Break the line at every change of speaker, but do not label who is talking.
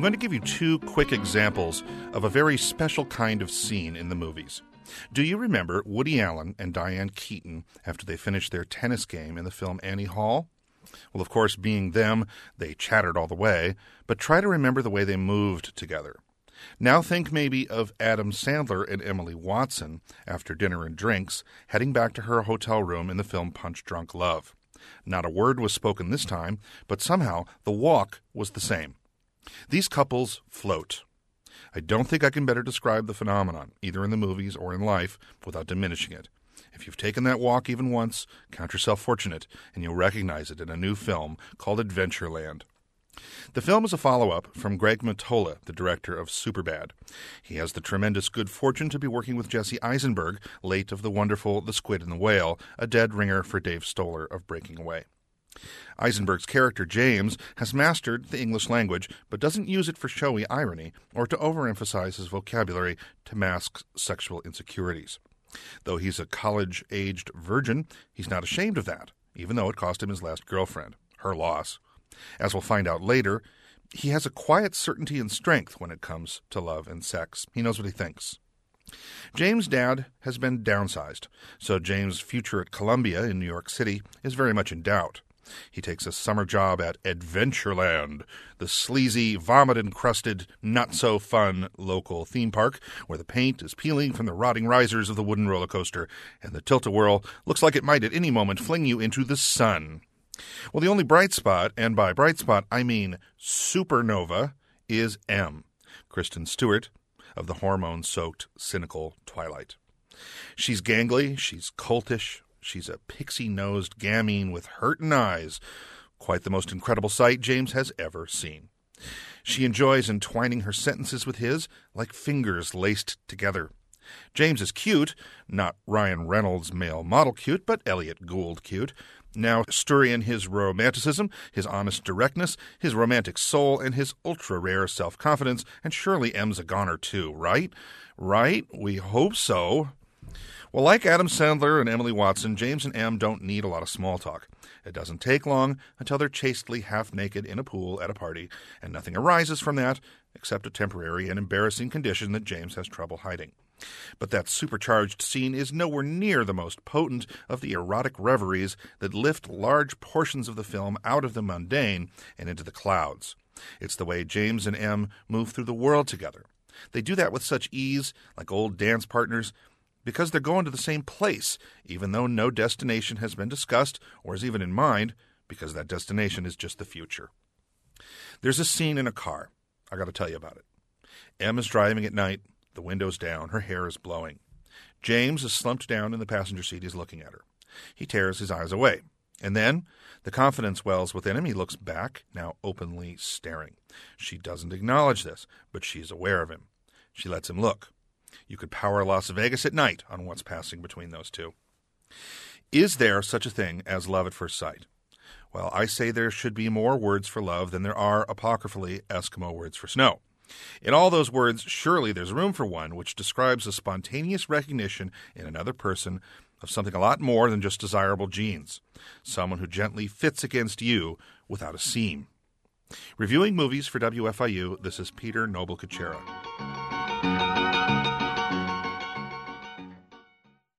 I'm going to give you two quick examples of a very special kind of scene in the movies. Do you remember Woody Allen and Diane Keaton after they finished their tennis game in the film Annie Hall? Well, of course, being them, they chattered all the way, but try to remember the way they moved together. Now think maybe of Adam Sandler and Emily Watson after dinner and drinks, heading back to her hotel room in the film Punch Drunk Love. Not a word was spoken this time, but somehow the walk was the same. These couples float. I don't think I can better describe the phenomenon, either in the movies or in life, without diminishing it. If you've taken that walk even once, count yourself fortunate, and you'll recognize it in a new film called Adventureland. The film is a follow up from Greg Mottola, the director of Superbad. He has the tremendous good fortune to be working with Jesse Eisenberg, late of the wonderful The Squid and the Whale, a dead ringer for Dave Stoller of Breaking Away. Eisenberg's character, James, has mastered the English language, but doesn't use it for showy irony or to overemphasize his vocabulary to mask sexual insecurities. Though he's a college aged virgin, he's not ashamed of that, even though it cost him his last girlfriend. Her loss. As we'll find out later, he has a quiet certainty and strength when it comes to love and sex. He knows what he thinks. James' dad has been downsized, so James' future at Columbia in New York City is very much in doubt. He takes a summer job at Adventureland, the sleazy, vomit encrusted, not so fun local theme park where the paint is peeling from the rotting risers of the wooden roller coaster and the tilt a whirl looks like it might at any moment fling you into the sun. Well, the only bright spot, and by bright spot I mean supernova, is Em, Kristen Stewart of the hormone soaked, cynical Twilight. She's gangly, she's cultish, she's a pixie nosed gamine with hurtin' eyes. Quite the most incredible sight James has ever seen. She enjoys entwining her sentences with his like fingers laced together. James is cute, not Ryan Reynolds male model cute, but Elliott Gould cute. Now stir in his romanticism, his honest directness, his romantic soul, and his ultra rare self confidence, and surely Em's a goner too, right? Right? We hope so. Well, like Adam Sandler and Emily Watson, James and Em don't need a lot of small talk. It doesn't take long until they're chastely half naked in a pool at a party, and nothing arises from that except a temporary and embarrassing condition that James has trouble hiding. But that supercharged scene is nowhere near the most potent of the erotic reveries that lift large portions of the film out of the mundane and into the clouds. It's the way James and Em move through the world together. They do that with such ease, like old dance partners, because they're going to the same place, even though no destination has been discussed or is even in mind, because that destination is just the future. There's a scene in a car. I got to tell you about it. Em is driving at night, the windows down, her hair is blowing. James is slumped down in the passenger seat. He's looking at her. He tears his eyes away. And then the confidence wells within him. He looks back, now openly staring. She doesn't acknowledge this, but she's aware of him. She lets him look. You could power Las Vegas at night on what's passing between those two. Is there such a thing as love at first sight? Well, I say there should be more words for love than there are apocryphally Eskimo words for snow. In all those words, surely there's room for one which describes a spontaneous recognition in another person of something a lot more than just desirable genes. Someone who gently fits against you without a seam. Reviewing movies for WFIU, this is Peter Noble Kuchera.